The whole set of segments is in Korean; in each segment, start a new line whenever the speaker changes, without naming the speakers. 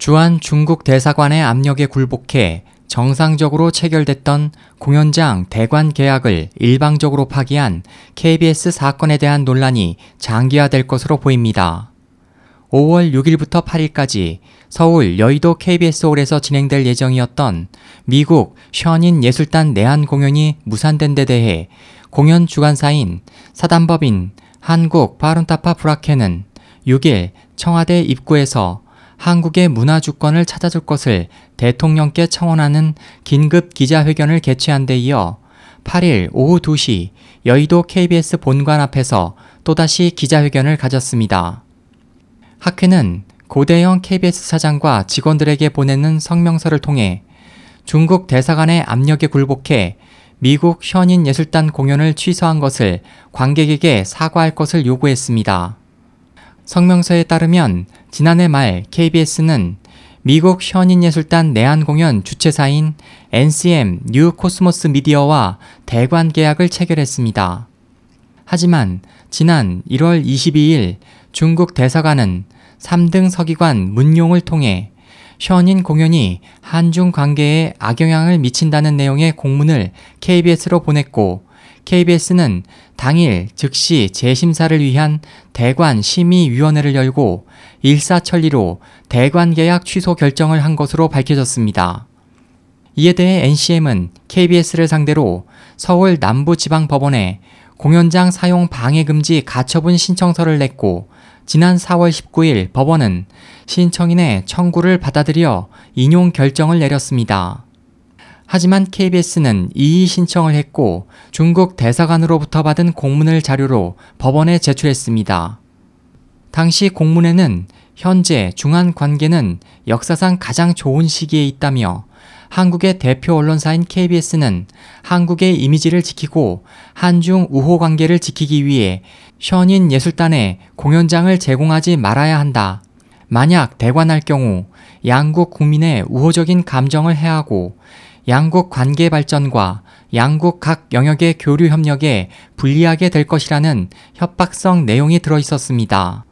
주한 중국 대사관의 압력에 굴복해 정상적으로 체결됐던 공연장 대관 계약을 일방적으로 파기한 KBS 사건에 대한 논란이 장기화될 것으로 보입니다. 5월 6일부터 8일까지 서울 여의도 KBS홀에서 진행될 예정이었던 미국 션인 예술단 내한 공연이 무산된 데 대해 공연 주관사인 사단법인 한국 바룬타파 브라케는 6일 청와대 입구에서 한국의 문화 주권을 찾아줄 것을 대통령께 청원하는 긴급 기자회견을 개최한 데 이어 8일 오후 2시 여의도 KBS 본관 앞에서 또다시 기자회견을 가졌습니다. 학회는 고대영 KBS 사장과 직원들에게 보내는 성명서를 통해 중국 대사관의 압력에 굴복해 미국 현인 예술단 공연을 취소한 것을 관객에게 사과할 것을 요구했습니다. 성명서에 따르면 지난해 말 KBS는 미국 션윈예술단 내한 공연 주최사인 NCM 뉴 코스모스 미디어와 대관 계약을 체결했습니다. 하지만 지난 1월 22일 중국 대사관은 3등 서기관 문용을 통해 션윈 공연이 한중 관계에 악영향을 미친다는 내용의 공문을 KBS로 보냈고 KBS는 당일 즉시 재심사를 위한 대관 심의위원회를 열고 일사천리로 대관 계약 취소 결정을 한 것으로 밝혀졌습니다. 이에 대해 NCM은 KBS를 상대로 서울 남부지방법원에 공연장 사용 방해 금지 가처분 신청서를 냈고 지난 4월 19일 법원은 신청인의 청구를 받아들여 인용 결정을 내렸습니다. 하지만 KBS는 이의 신청을 했고 중국 대사관으로부터 받은 공문을 자료로 법원에 제출했습니다. 당시 공문에는 현재 중한 관계는 역사상 가장 좋은 시기에 있다며 한국의 대표 언론사인 KBS는 한국의 이미지를 지키고 한중 우호 관계를 지키기 위해 션인 예술단에 공연장을 제공하지 말아야 한다. 만약 대관할 경우 양국 국민의 우호적인 감정을 해하고 양국 관계 발전과 양국 각 영역의 교류 협력에 불리하게 될 것이라는 협박성 내용이 들어 있었습니다.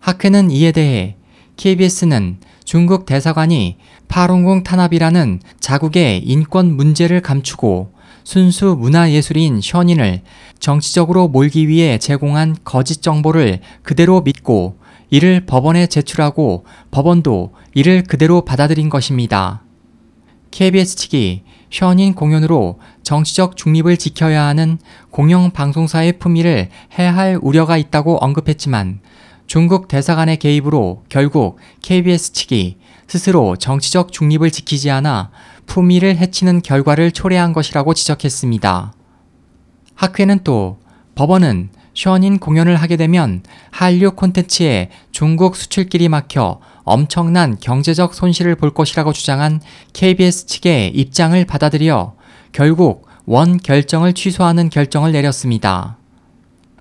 학회는 이에 대해 KBS는 중국 대사관이 파롱공 탄압이라는 자국의 인권 문제를 감추고 순수 문화예술인 션인을 정치적으로 몰기 위해 제공한 거짓 정보를 그대로 믿고 이를 법원에 제출하고 법원도 이를 그대로 받아들인 것입니다. KBS 측이 현인 공연으로 정치적 중립을 지켜야 하는 공영방송사의 품위를 해할 우려가 있다고 언급했지만 중국 대사관의 개입으로 결국 KBS 측이 스스로 정치적 중립을 지키지 않아 품위를 해치는 결과를 초래한 것이라고 지적했습니다. 학회는 또 법원은 션인 공연을 하게 되면 한류 콘텐츠에 중국 수출길이 막혀 엄청난 경제적 손실을 볼 것이라고 주장한 KBS 측의 입장을 받아들여 결국 원 결정을 취소하는 결정을 내렸습니다.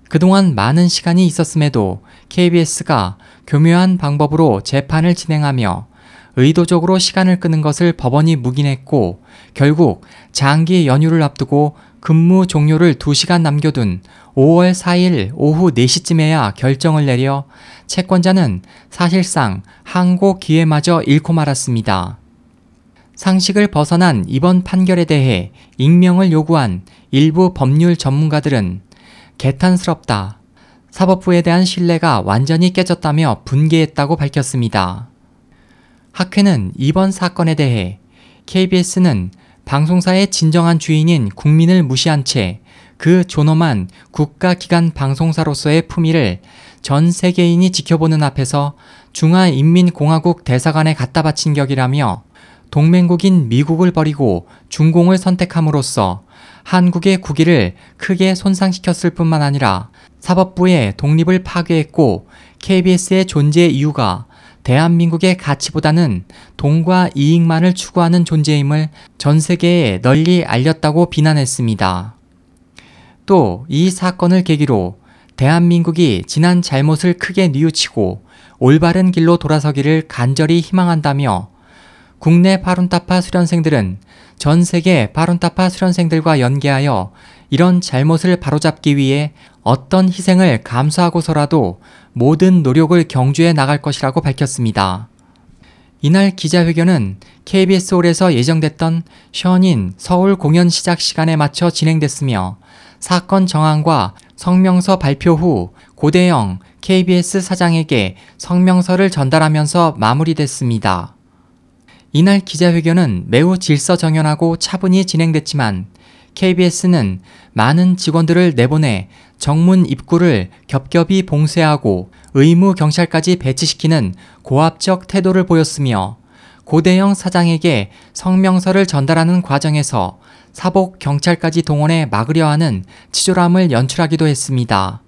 그동안 많은 시간이 있었음에도 KBS가 교묘한 방법으로 재판을 진행하며 의도적으로 시간을 끄는 것을 법원이 묵인했고 결국 장기 연휴를 앞두고 근무 종료를 2시간 남겨둔 5월 4일 오후 4시쯤에야 결정을 내려 채권자는 사실상 항고 기회마저 잃고 말았습니다. 상식을 벗어난 이번 판결에 대해 익명을 요구한 일부 법률 전문가들은 개탄스럽다. 사법부에 대한 신뢰가 완전히 깨졌다며 분개했다고 밝혔습니다. 학회는 이번 사건에 대해 KBS는 방송사의 진정한 주인인 국민을 무시한 채 그 존엄한 국가기관 방송사로서의 품위를 전 세계인이 지켜보는 앞에서 중화인민공화국 대사관에 갖다 바친 격이라며 동맹국인 미국을 버리고 중공을 선택함으로써 한국의 국위를 크게 손상시켰을 뿐만 아니라 사법부의 독립을 파괴했고 KBS의 존재 이유가 대한민국의 가치보다는 돈과 이익만을 추구하는 존재임을 전 세계에 널리 알렸다고 비난했습니다. 또 이 사건을 계기로 대한민국이 지난 잘못을 크게 뉘우치고 올바른 길로 돌아서기를 간절히 희망한다며 국내 파룬타파 수련생들은 전 세계 파룬타파 수련생들과 연계하여 이런 잘못을 바로잡기 위해 어떤 희생을 감수하고서라도 모든 노력을 경주해 나갈 것이라고 밝혔습니다. 이날 기자회견은 KBS홀에서 예정됐던 션인 서울 공연 시작 시간에 맞춰 진행됐으며 사건 정황과 성명서 발표 후 고대영 KBS 사장에게 성명서를 전달하면서 마무리됐습니다. 이날 기자회견은 매우 질서정연하고 차분히 진행됐지만 KBS는 많은 직원들을 내보내 정문 입구를 겹겹이 봉쇄하고 의무 경찰까지 배치시키는 고압적 태도를 보였으며 고대영 사장에게 성명서를 전달하는 과정에서 사복 경찰까지 동원해 막으려 하는 치졸함을 연출하기도 했습니다.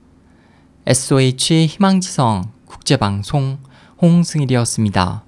SOH 희망지성 국제방송 홍승일이었습니다.